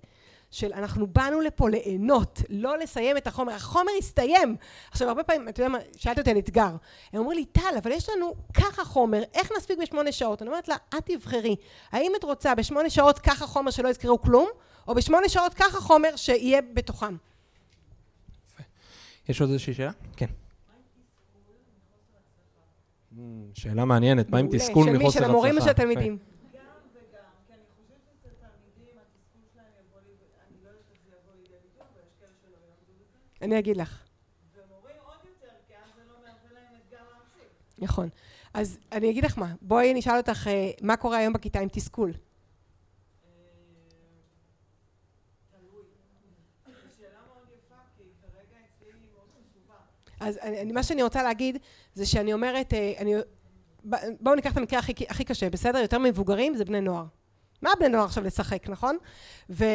של אנחנו באנו לפה ליהנות, לא לסיים את החומר. החומר הסתיים. עכשיו, הרבה פעמים, אתה יודע מה, שאלת אותי על אתגר. הם אומרים לי, טל, אבל יש לנו ככה חומר, איך נספיק בשמונה שעות? אני אומרת לה, את תבחרי. האם את רוצה בשמונה שעות ככה חומר שלא יזכרו כלום, או בשמונה שעות ככה חומר שיהיה בתוכם? יש עוד איזושהי שאלה? כן. שאלה מעניינת, מה עם. תסכול מחוסר הצלחה? של מי? של המורים או של. התלמידים? גם וגם, כי אני חושבת שאצל תלמידים התסכול שלהם יבוא לידי, אני לא יודעת איך זה יבוא לידי ביטוי, אבל יש כאלה שלא יעמדו בזה, אני אגיד לך. לא. נכון. אז אני אגיד לך מה, בואי נשאל אותך, אה, מה קורה היום בכיתה עם תסכול? חשובה. אז אני, מה שאני רוצה להגיד, זה שאני אומרת, אה, אני, בואו ניקח את המקרה הכי, הכי קשה, בסדר? יותר מבוגרים זה בני נוער. מה בני נוער עכשיו לשחק, נכון? ו,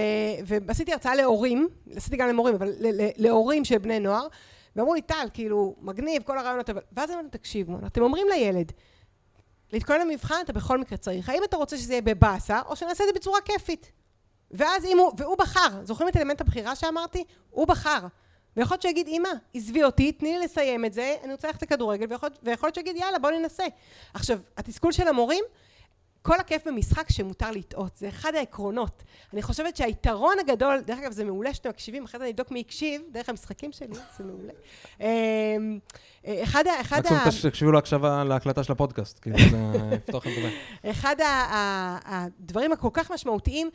ועשיתי הרצאה להורים, עשיתי גם למורים, אבל ל, ל, להורים של בני נוער, ואמרו לי, טל, כאילו, מגניב, כל הרעיונות, אבל... ואז אמרתי, תקשיבו, אתם אומרים לילד, להתכונן למבחן אתה בכל מקרה צריך. האם אתה רוצה שזה יהיה בבאסה, או שנעשה את זה בצורה כיפית? ואז אם הוא, והוא בחר, זוכרים את אלמנט הבחירה שאמרתי? הוא בחר. ויכול להיות שיגיד, אמא, עזבי אותי, תני לי לסיים את זה, אני רוצה ללכת לכדורגל, ויכול להיות שיגיד, יאללה, בוא ננסה. עכשיו, התסכול של המורים, כל הכיף במשחק שמותר לטעות, זה אחד העקרונות. אני חושבת שהיתרון הגדול, דרך אגב, זה מעולה שאתם מקשיבים, אחרי זה אני אבדוק מי הקשיב, דרך המשחקים שלי, זה מעולה. אמ, אחד ה... אחד ה... מקסימום תקשיבו להקשבה להקלטה של הפודקאסט, כאילו זה יפתוח לכם את הפה. אחד הדברים הכל כך משמעותיים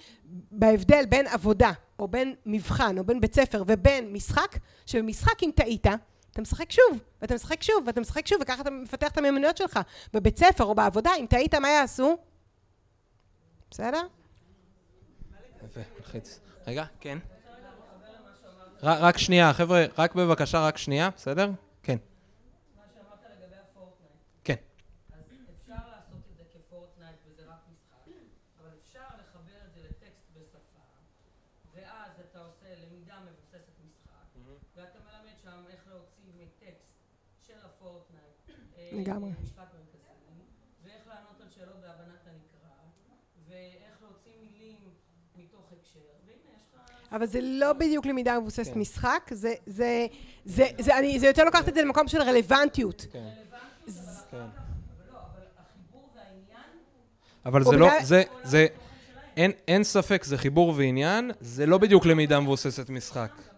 בהבדל בין עבודה, או בין מבחן, או בין בית ספר, ובין משחק, שבמשחק אם טעית, אתה משחק שוב, ואתה משחק שוב, ואתה משחק שוב, וככה אתה מפתח את המיומנויות שלך. בבית ספר או בעבודה, אם טעית, מה יעשו? בסדר? יפה, מלחיץ. רגע, כן. רק שנייה, חבר'ה, רק בבקשה, רק שנייה, בסדר? כן. מה שאמרת לגבי הפורטנייט. כן. אז אפשר לעשות את זה כפורטנייט וזה רק משחק, אבל אפשר לחבר את זה לטקסט בשפה, ואז אתה עושה למידה מבוססת משחק, ואתה מלמד שם איך להוציא מטקסט של הפורטנייט אה, לגמרי. משפט מרכזי, ואיך לענות על שאלות בהבנת הנקרא, ואיך להוציא מילים מתוך הקשר, והנה יש לך... אבל זה לא בדיוק למידה מבוססת כן. משחק, זה, זה, זה, זה, אני, זה יותר לוקחת את זה למקום של רלוונטיות. כן. כן. אבל לא, אבל החיבור והעניין אבל או זה לא, זה, זה, אין, אין ספק, זה חיבור ועניין, זה לא בדיוק למידה מבוססת משחק.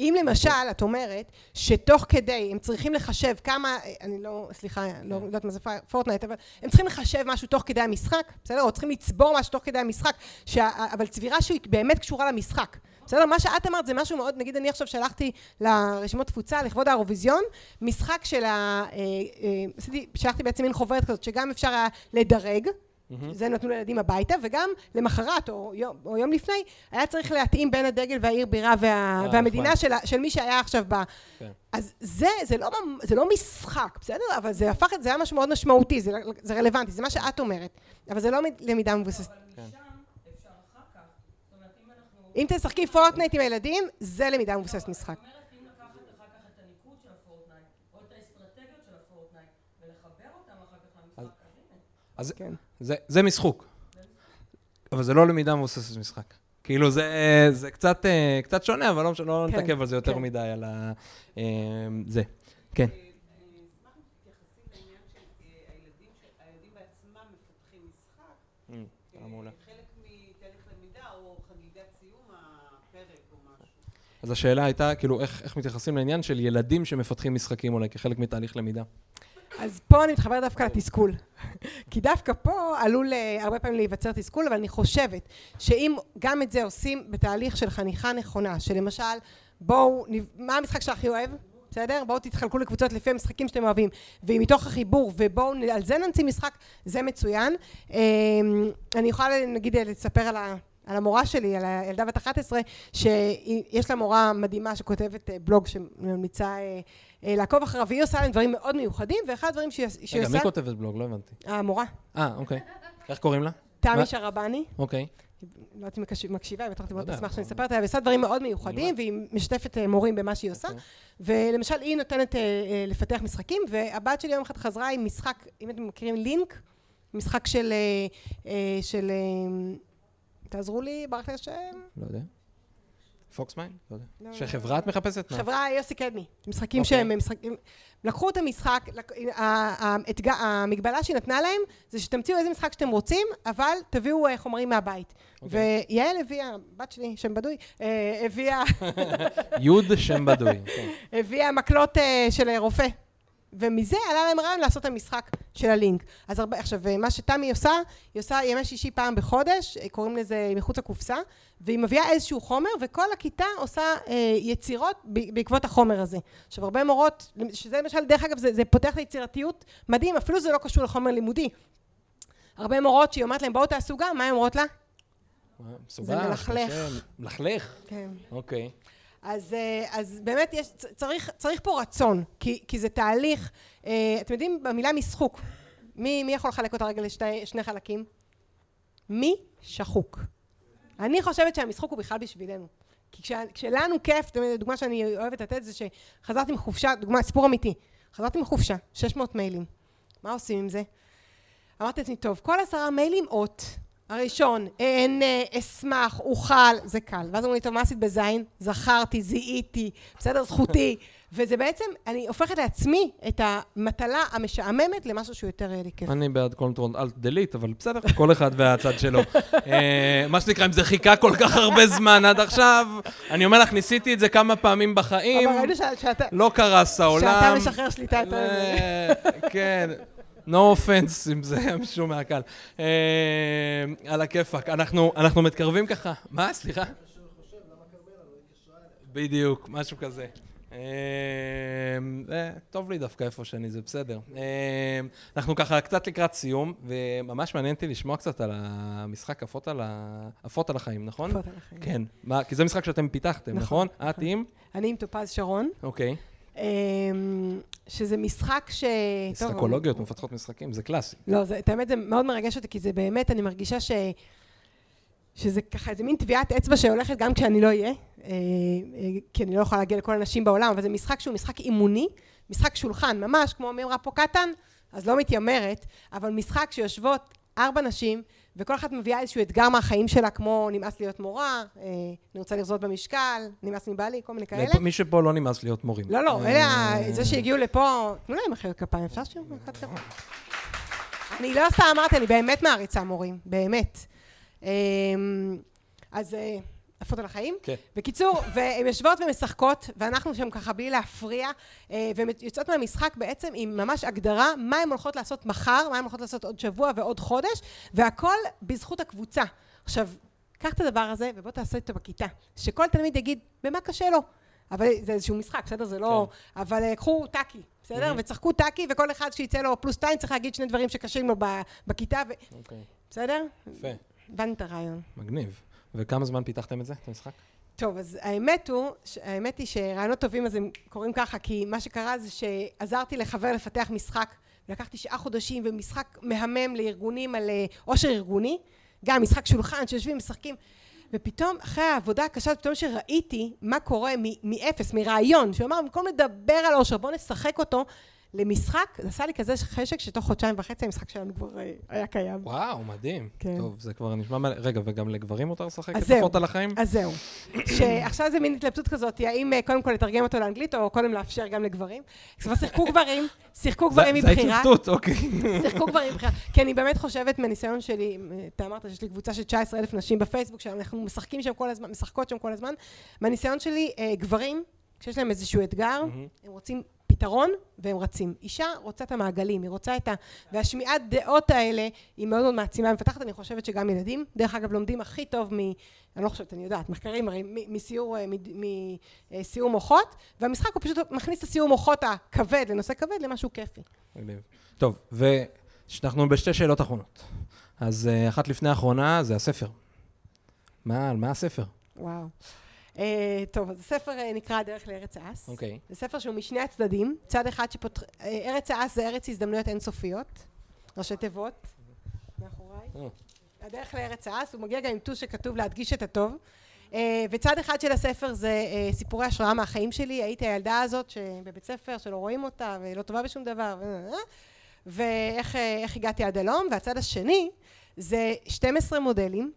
אם למשל, את אומרת, שתוך כדי הם צריכים לחשב כמה, אני לא, סליחה, לא יודעת מה זה פורטנייט, אבל הם צריכים לחשב משהו תוך כדי המשחק, בסדר? או צריכים לצבור משהו תוך כדי המשחק, שה, אבל צבירה שהיא באמת קשורה למשחק. בסדר? מה שאת אמרת זה משהו מאוד, נגיד אני עכשיו שלחתי לרשימות תפוצה לכבוד האירוויזיון, משחק של ה... אה, אה, עשיתי, שלחתי בעצם מין חוברת כזאת, שגם אפשר היה לדרג, זה נתנו לילדים הביתה, וגם למחרת או יום, או יום לפני, היה צריך להתאים בין הדגל והעיר בירה וה, אה, והמדינה. של, של מי שהיה עכשיו ב... כן. אז זה, זה לא, זה לא משחק, בסדר? אבל זה הפך זה, היה משהו מאוד משמעותי, זה, זה רלוונטי, זה מה שאת אומרת. אבל זה לא מ- למידה מבוססת. אנחנו... אם תשחקי פורטנייט עם הילדים, זה למידה מבוססת משחק. זאת אומרת, אם לקחת אחר כך את הניקוד של הפורטנייט, או את האסטרטגיות של הפורטנייט, ולחבר אותם אחר כך למשחק, אז הנה. אז כן. זה, זה משחוק. אבל זה לא למידה מבוססת משחק. כאילו זה, זה קצת, אה, קצת שונה, אבל לא, משנה, לא כן, נתעכב על זה יותר כן. מדי, על ה... אה, זה. כן. אז השאלה הייתה, כאילו, איך, איך מתייחסים לעניין של ילדים שמפתחים משחקים אולי כחלק מתהליך למידה? אז פה אני מתחברת דווקא לתסכול. כי דווקא פה עלול אה, הרבה פעמים להיווצר תסכול, אבל אני חושבת שאם גם את זה עושים בתהליך של חניכה נכונה, שלמשל, בואו, מה המשחק שהכי אוהב? בסדר? בואו תתחלקו לקבוצות לפי המשחקים שאתם אוהבים, ומתוך החיבור, ובואו על זה נמציא משחק, זה מצוין. אה, אני יכולה נגיד לספר על ה... על המורה שלי, על הילדה בת 11, שיש לה מורה מדהימה שכותבת אה, בלוג שממליצה אה, לעקוב אחריו, והיא עושה להם דברים מאוד מיוחדים, ואחד הדברים שהיא שהיא רגע, עושה... מי כותבת בלוג? לא הבנתי. המורה, אה, אוקיי. איך קוראים לה? תמי? שרבני, אוקיי. לא יודעת אם מקש- מקשיבה, בטח לא מאוד תשמח שאני אספר אותה, והיא עושה דברים מאוד מיוחדים. והיא משתפת אה, מורים במה שהיא עושה, אוקיי. ולמשל היא נותנת אה, אה, לפתח משחקים, והבת שלי יום אחד חזרה עם משחק, אם אתם מכירים לינק, משחק של, אה, אה, של, אה, תעזרו לי, ברח לי השם, לא יודע. פוקסמיין? לא יודע. לא, שחברה את מחפשת? מה? חברה יוסי קדמי, משחקים אוקיי. שהם משחקים, לקחו את המשחק, המגבלה שהיא נתנה להם זה שתמציאו איזה משחק שאתם רוצים, אבל תביאו אה, חומרים מהבית. אוקיי. ויעל הביאה, בת שלי, שם בדוי, אה, הביאה, יוד שם בדוי. כן. הביאה מקלות אה, של רופא. ומזה עלה להם רעיון לעשות את המשחק של הלינק. אז הרבה, עכשיו, אה, מה שתמי עושה, היא עושה ימי שישי פעם בחודש, אה, קוראים לזה מחוץ לקופסה, והיא מביאה איזשהו חומר, וכל הכיתה עושה אה, יצירות בעקבות החומר הזה. עכשיו, הרבה מורות, שזה למשל, דרך אגב, זה, זה פותח ליצירתיות מדהים, אפילו זה לא קשור לחומר לימודי. הרבה מורות שהיא אומרת להם, בואו תעשו גם, מה הן אומרות לה? מסובך, מלכלך. קשה, מלכלך. כן. אוקיי. אז, אה, אז באמת יש, צריך, צריך פה רצון, כי, כי זה תהליך, אה, אתם יודעים, במילה משחוק, מי, מי יכול לחלק אותה רגע לשני חלקים? מי שחוק. אני חושבת שהמשחוק הוא בכלל בשבילנו. כי כש, כשלנו כיף, אתם יודעים, דוגמה שאני אוהבת לתת זה שחזרתי מחופשה, דוגמה, סיפור אמיתי, חזרתי מחופשה, 600 מיילים. מה עושים עם זה? אמרתי לעצמי, טוב, כל עשרה מיילים אות. הראשון, אהנה, אשמח, אוכל, זה קל. ואז אמרו לי, טוב, מה עשית בזין? זכרתי, זיהיתי, בסדר, זכותי. וזה בעצם, אני הופכת לעצמי את המטלה המשעממת למשהו שהוא יותר אה, לי כיף. אני בעד control alt delete, אבל בסדר, כל אחד והצד שלו. אה, מה שנקרא, אם זה חיכה כל כך הרבה זמן עד עכשיו, אני אומר לך, ניסיתי את זה כמה פעמים בחיים, אבל ראינו ש- שאתה... לא קרס העולם. שאתה משחרר שליטה יותר ל- כן. No offense אם זה היה מישהו מהקהל. אה, על הכיפאק. אנחנו אנחנו מתקרבים ככה. מה? סליחה? בדיוק, משהו כזה. אה, טוב לי דווקא איפה שאני, זה בסדר. אה, אנחנו ככה קצת לקראת סיום, וממש מעניין אותי לשמוע קצת על המשחק עפות על ה- עפות על החיים, נכון? עפות על החיים. כן. מה, כי זה משחק שאתם פיתחתם, נכון? נכון, את עם? אני עם טופז שרון, אוקיי. אמ, שזה משחק ש... משחקולוגיות מפתחות משחקים, זה קלאסי. לא, זה, את האמת זה מאוד מרגש אותי, כי זה באמת, אני מרגישה ש... שזה ככה איזה מין טביעת אצבע שהולכת גם כשאני לא אהיה, אה, אה, כי אני לא יכולה להגיע לכל הנשים בעולם, אבל זה משחק שהוא משחק אימוני, משחק שולחן, ממש, כמו מי אמרה פה קטן, אז לא מתיימרת, אבל משחק שיושבות ארבע נשים, וכל אחת מביאה איזשהו אתגר מהחיים שלה, כמו נמאס להיות מורה, אה, אני רוצה לרזות במשקל, נמאס מבעלי, כל מיני כאלה. מי שפה לא נמאס להיות מורים. לא, לא, אה, אלה, זה שהגיעו לפה, תנו להם מחיאות כפיים, אפשר שיהיו מחיאות כפיים? אני לא סתם אמרתי, אני באמת מעריצה מורים, באמת. אמ, אז אה, עפות על החיים. כן. בקיצור, והן יושבות ומשחקות, ואנחנו שם ככה בלי להפריע, אה, והן יוצאות מהמשחק בעצם עם ממש הגדרה מה הן הולכות לעשות מחר, מה הן הולכות לעשות עוד שבוע ועוד חודש, והכל בזכות הקבוצה. עכשיו, קח את הדבר הזה ובוא תעשה אותו בכיתה. שכל תלמיד יגיד במה קשה לו. אבל זה איזשהו משחק, בסדר? זה לא... כן. אבל אה, קחו טאקי, בסדר? וצחקו טאקי, וכל אחד שיצא לו פלוס שתיים צריך להגיד שני דברים שקשים לו בכיתה, ו... אוקיי. בסדר? יפה, הבנת את הרעיון. מגניב. וכמה זמן פיתחתם את זה, את המשחק? טוב, אז האמת הוא, האמת היא שרעיונות טובים אז הם קורים ככה, כי מה שקרה זה שעזרתי לחבר לפתח משחק, לקח תשעה חודשים ומשחק מהמם לארגונים על אה, עושר ארגוני, גם משחק שולחן שיושבים משחקים, ופתאום אחרי העבודה הקשה, פתאום שראיתי מה קורה מאפס, מרעיון, שהוא אמר במקום לדבר על עושר בואו נשחק אותו למשחק, זה עשה לי כזה חשק שתוך חודשיים וחצי המשחק שלנו כבר אה, היה קיים. וואו, מדהים. כן. טוב, זה כבר נשמע מלא. רגע, וגם לגברים מותר לשחק אז לפחות זהו. על החיים? אז זהו. שעכשיו זה מין התלבטות כזאת, האם אה, קודם כל לתרגם אותו לאנגלית, או קודם לאפשר גם לגברים. כבר שיחקו גברים, שיחקו גברים מבחירה. זה ההתלבטות, אוקיי. שיחקו גברים מבחירה. כי אני באמת חושבת מהניסיון שלי, אה, אתה אמרת שיש לי קבוצה של 19 אלף נשים בפייסבוק, שאנחנו משחקים שם כל הזמן, משחקות שם כל הזמן. מהניסיון שלי, גברים, כשיש להם איזשהו אתגר, הם רוצים פתרון והם רצים. אישה רוצה את המעגלים, היא רוצה את ה... והשמיעת דעות האלה היא מאוד מאוד מעצימה ומפתחת, אני חושבת שגם ילדים, דרך אגב, לומדים הכי טוב מ... אני לא חושבת, אני יודעת, מחקרים מ- מסיור, אה, מסיור מוחות, והמשחק הוא פשוט מכניס את הסיור מוחות הכבד לנושא כבד למשהו כיפי. מגניב. טוב, ואנחנו בשתי שאלות אחרונות. אז אה, אחת לפני האחרונה זה הספר. מה, על מה הספר? וואו. אה, טוב, אז הספר אה, נקרא הדרך לארץ האס. אוקיי. זה ספר שהוא משני הצדדים. צד אחד שפותח... אה, ארץ האס זה ארץ הזדמנויות אינסופיות. ראשי תיבות. מאחוריי. הדרך לארץ האס, הוא מגיע גם עם טוש שכתוב להדגיש את הטוב. אה, וצד אחד של הספר זה אה, סיפורי השראה מהחיים שלי. הייתי הילדה הזאת שבבית ספר שלא רואים אותה ולא טובה בשום דבר. ואיך איך הגעתי עד הלום. והצד השני זה 12 מודלים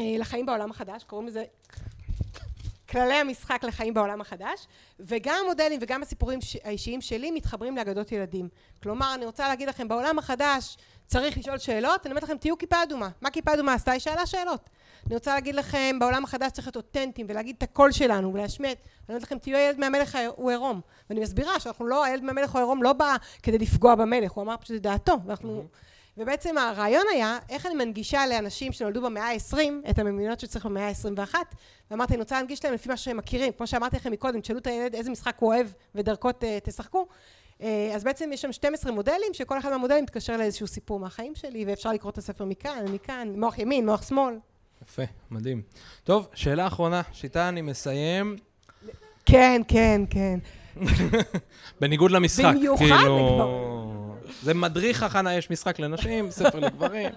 אה, לחיים בעולם החדש. קוראים לזה כללי המשחק לחיים בעולם החדש, וגם המודלים וגם הסיפורים האישיים שלי מתחברים לאגדות ילדים. כלומר, אני רוצה להגיד לכם, בעולם החדש צריך לשאול שאלות, אני אומרת לכם, תהיו כיפה אדומה. מה כיפה אדומה עשתה? היא שאלה שאלות. אני רוצה להגיד לכם, בעולם החדש צריך להיות אותנטיים ולהגיד את הקול שלנו ולהשמיע את... אני אומרת לכם, תהיו הילד מהמלך הוא עירום. ואני מסבירה שאנחנו לא, הילד מהמלך הוא עירום לא בא כדי לפגוע במלך, הוא אמר פשוט את דעתו. ואנחנו... ובעצם הרעיון היה, איך אני מנגישה לאנשים שנולדו במאה ה-20 את המיומנויות שצריך במאה ה-21, ואמרתי, אני רוצה להנגיש להם לפי מה שהם מכירים. כמו שאמרתי לכם מקודם, תשאלו את הילד איזה משחק הוא אוהב ודרכו ת- תשחקו. אה, אז בעצם יש שם 12 מודלים, שכל אחד מהמודלים מתקשר לאיזשהו סיפור מהחיים שלי, ואפשר לקרוא את הספר מכאן, מכאן, מוח ימין, מוח שמאל. יפה, מדהים. טוב, שאלה אחרונה, שאיתה אני מסיים. כן, כן, כן. בניגוד למשחק. במיוחד כאילו... זה מדריך הכנה, יש משחק לנשים, ספר לגברים.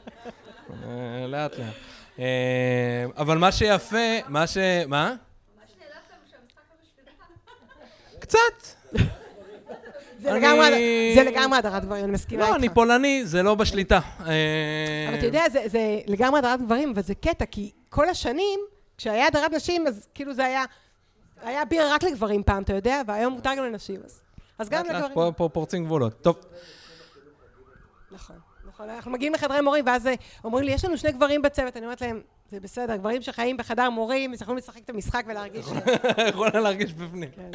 אה, לאט לאט. אה, אבל מה שיפה, מה ש... מה? קצת. זה לגמרי, הדרת גברים, אני מסכימה איתך. לא, אני פולני, זה לא בשליטה. אה, אבל אתה יודע, זה, לגמרי הדרת גברים, אבל זה קטע, כי כל השנים, כשהיה הדרת נשים, אז כאילו זה היה, היה ביר רק לגברים פעם, אתה יודע, והיום מותר גם לנשים, אז, אז גם לגברים. פה- פה פורצים גבולות. טוב, נכון, נכון. אנחנו מגיעים לחדרי מורים, ואז אומרים לי, יש לנו שני גברים בצוות, אני אומרת להם, זה בסדר, גברים שחיים בחדר מורים, יכולים לשחק את המשחק ולהרגיש... יכולה להרגיש בפנים. כן.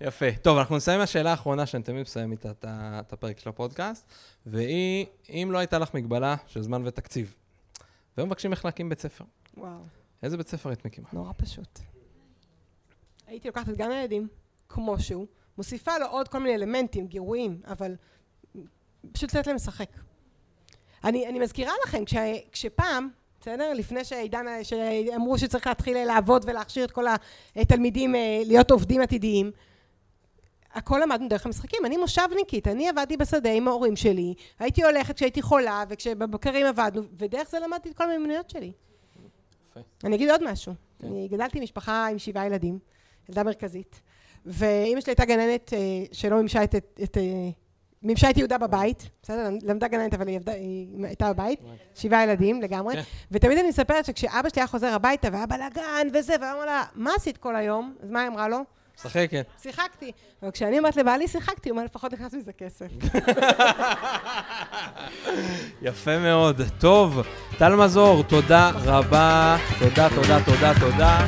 יפה. טוב, אנחנו נסיים עם השאלה האחרונה שאני תמיד מסיים איתה את הפרק של הפודקאסט, והיא, אם לא הייתה לך מגבלה של זמן ותקציב, והיו מבקשים איך להקים בית ספר, וואו, איזה בית ספר היית מקימה? נורא פשוט. הייתי לוקחת את גן הילדים, כמו שהוא, מוסיפה לו עוד כל מיני אלמנטים, גירויים, אבל פשוט לתת להם לשחק. אני, אני מזכירה לכם, כש, כשפעם, בסדר? לפני שעידן, שאמרו שצריך להתחיל לעבוד ולהכשיר את כל התלמידים אה, להיות עובדים עתידיים, הכל למדנו דרך המשחקים. אני מושבניקית, אני עבדתי בשדה עם ההורים שלי, הייתי הולכת כשהייתי חולה וכשבבקרים עבדנו, ודרך זה למדתי את כל המיומנויות שלי. יפה. אני אגיד עוד משהו. כן. אני גדלתי משפחה עם שבעה ילדים, ילדה מרכזית, ואימא שלי הייתה גננת אה, שלא מימשה את, את, את אה, מימשה את יהודה בבית, בסדר? למדה גננת אבל היא, עבדה, היא הייתה בבית, שבעה ילדים לגמרי, כן. ותמיד אני מספרת שכשאבא שלי היה חוזר הביתה והיה בלאגן וזה, והוא אמר לה, מה עשית כל היום? אז מה היא אמרה לו? משחקת. שיחקתי. אבל כשאני אומרת לבעלי שיחקתי, הוא אומר, לפחות נכנס מזה כסף. יפה מאוד. טוב, טל מזור, תודה רבה. תודה, תודה, תודה, תודה.